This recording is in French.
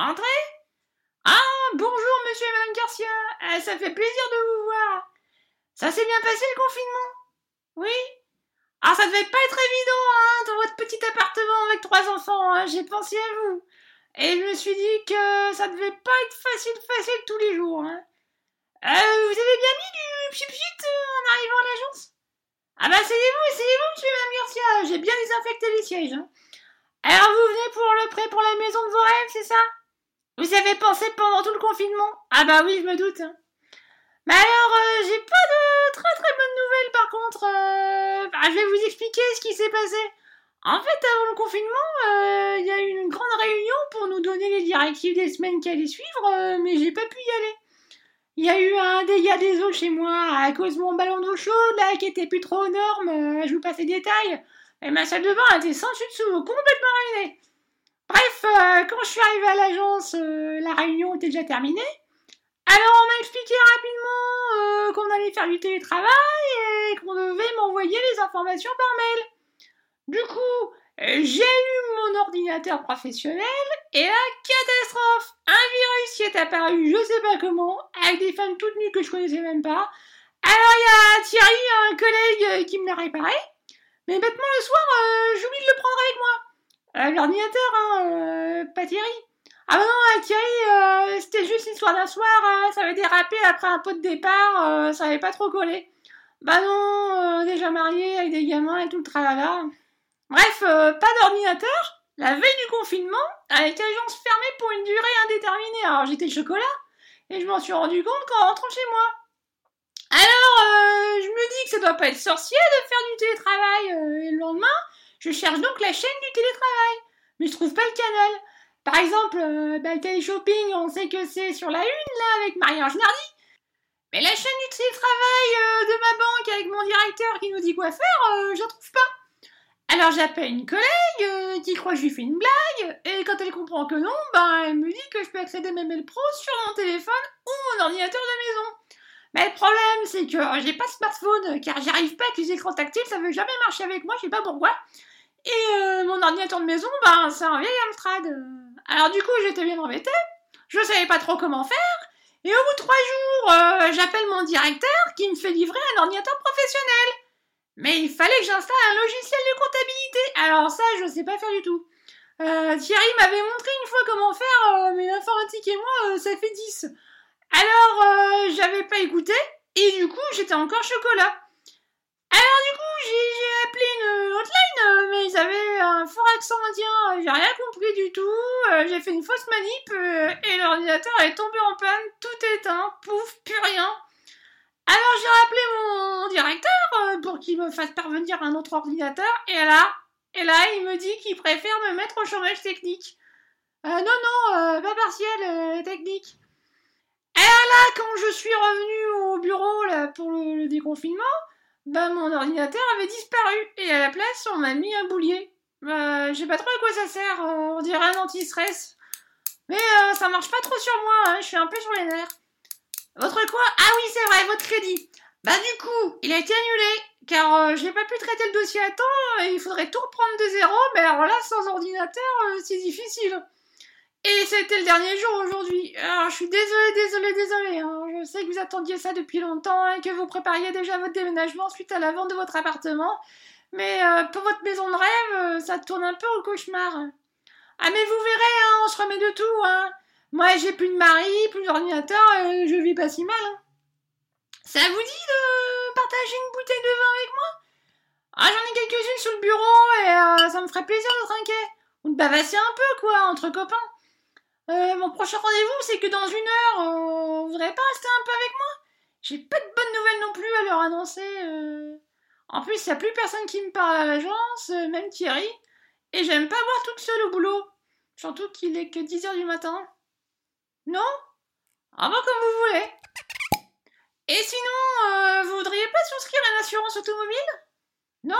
Entrez Ah, bonjour monsieur et madame Garcia. Eh, ça fait plaisir de vous voir. Ça s'est bien passé le confinement? Oui? Ah, ça devait pas être évident, hein, dans votre petit appartement avec trois enfants. hein, J'ai pensé à vous. Et je me suis dit que ça devait pas être facile, facile tous les jours. Hein. Euh, vous avez bien mis du pchit pchit en arrivant à l'agence? Ah bah essayez-vous, essayez-vous monsieur et madame Garcia. J'ai bien désinfecté les sièges. Hein. Alors vous venez pour le prêt pour la maison de vos rêves, c'est ça? Vous avez pensé pendant tout le confinement? Ah bah oui, je me doute. Mais alors, euh, j'ai pas de très très bonnes nouvelles par contre. Euh, bah, je vais vous expliquer ce qui s'est passé. En fait, avant le confinement, euh, il y a eu une grande réunion pour nous donner les directives des semaines qui allaient suivre, mais j'ai pas pu y aller. Il y a eu un dégât des eaux chez moi à cause de mon ballon d'eau chaude là qui était plus trop aux normes. je vous passe les détails. Et ma salle de bain était sans dessus dessous, complètement ruinée. Bref, euh, quand je suis arrivée à l'agence, euh, la réunion était déjà terminée. Alors on m'a expliqué rapidement euh, qu'on allait faire du télétravail et qu'on devait m'envoyer les informations par mail. Du coup, j'ai eu mon ordinateur professionnel et la catastrophe Un virus qui est apparu je sais pas comment, avec des femmes toutes nues que je connaissais même pas. Alors il y a Thierry, un collègue, qui me l'a réparé. Mais bêtement le soir, j'oublie de le prendre avec moi. Euh, L'ordinateur, hein, euh, pas Thierry. Ah bah non, euh, Thierry, c'était juste l'histoire d'un soir, ça avait dérapé après un pot de départ, ça avait pas trop collé. Bah non, déjà marié avec des gamins et tout le tralala. Bref, pas d'ordinateur. La veille du confinement, avec l'agence fermée pour une durée indéterminée. Alors j'étais chocolat et je m'en suis rendu compte qu'en rentrant chez moi. Alors, euh, je me dis que ça doit pas être sorcier de faire du télétravail. euh, le lendemain, je cherche donc la chaîne du télétravail. Mais je trouve pas le canal. Par exemple, euh, bah, le téléshopping, on sait que c'est sur la une, là, avec Marie-Ange. Mais la chaîne du télétravail euh, de ma banque avec mon directeur qui nous dit quoi faire, euh, je trouve pas. Alors j'appelle une collègue qui croit que je lui fais une blague, et quand elle comprend que non, ben elle me dit que je peux accéder à mes mails pro sur mon téléphone ou mon ordinateur de. Mais le problème, c'est que j'ai pas de smartphone, car j'arrive pas avec les écrans tactiles, ça veut jamais marcher avec moi, je sais pas pourquoi. Et euh, mon ordinateur de maison, ben c'est un vieil Amstrad. euh. Alors du coup, j'étais bien embêtée, je savais pas trop comment faire, et au bout de trois jours, euh, j'appelle mon directeur qui me fait livrer un ordinateur professionnel. Mais il fallait que j'installe un logiciel de comptabilité. Alors ça, je sais pas faire du tout. Thierry m'avait montré une fois comment faire, mais l'informatique et moi, ça fait 10. Alors, euh, j'avais pas écouté, et du coup, j'étais encore chocolat. Alors du coup, j'ai appelé une hotline, mais ils avaient un fort accent indien, j'ai rien compris du tout, euh, j'ai fait une fausse manip, euh, et l'ordinateur est tombé en panne, tout éteint, pouf, plus rien. Alors j'ai rappelé mon directeur pour qu'il me fasse parvenir un autre ordinateur, et là, et là, il me dit qu'il préfère me mettre au chômage technique. Non, non, pas partiel, technique. Quand je suis revenue au bureau là, pour le, déconfinement, ben mon ordinateur avait disparu, et à la place, on m'a mis un boulier. Euh, je pas trop à quoi ça sert, on dirait un anti-stress. Mais euh, ça marche pas trop sur moi, hein, je suis un peu sur les nerfs. Votre quoi? Ah oui, c'est vrai, votre crédit. Bah du coup, il a été annulé, car euh, j'ai pas pu traiter le dossier à temps, et il faudrait tout reprendre de zéro, mais alors là, sans ordinateur, euh, c'est difficile. Et c'était le dernier jour aujourd'hui. Alors je suis désolée, désolée, désolée. hein. Je sais que vous attendiez ça depuis longtemps et que vous prépariez déjà votre déménagement suite à la vente de votre appartement. Mais euh, pour votre maison de rêve, euh, ça tourne un peu au cauchemar. Ah mais vous verrez, hein, on se remet de tout. Hein. Moi j'ai plus de mari, plus d'ordinateur, je vis pas si mal. hein. Ça vous dit de partager une bouteille de vin avec moi? Ah j'en ai quelques-unes sur le bureau et euh, ça me ferait plaisir de trinquer. De bavasser un peu quoi, entre copains. Euh, mon prochain rendez-vous, c'est que dans une heure, euh, vous voudrez pas rester un peu avec moi? J'ai pas de bonnes nouvelles non plus à leur annoncer. euh. En plus, y a plus personne qui me parle à l'agence, euh, même Thierry. Et j'aime pas voir toute seule au boulot. Surtout qu'il est que 10h du matin. Non? Ah bah comme vous voulez. Et sinon, euh, vous voudriez pas souscrire à une assurance automobile? Non?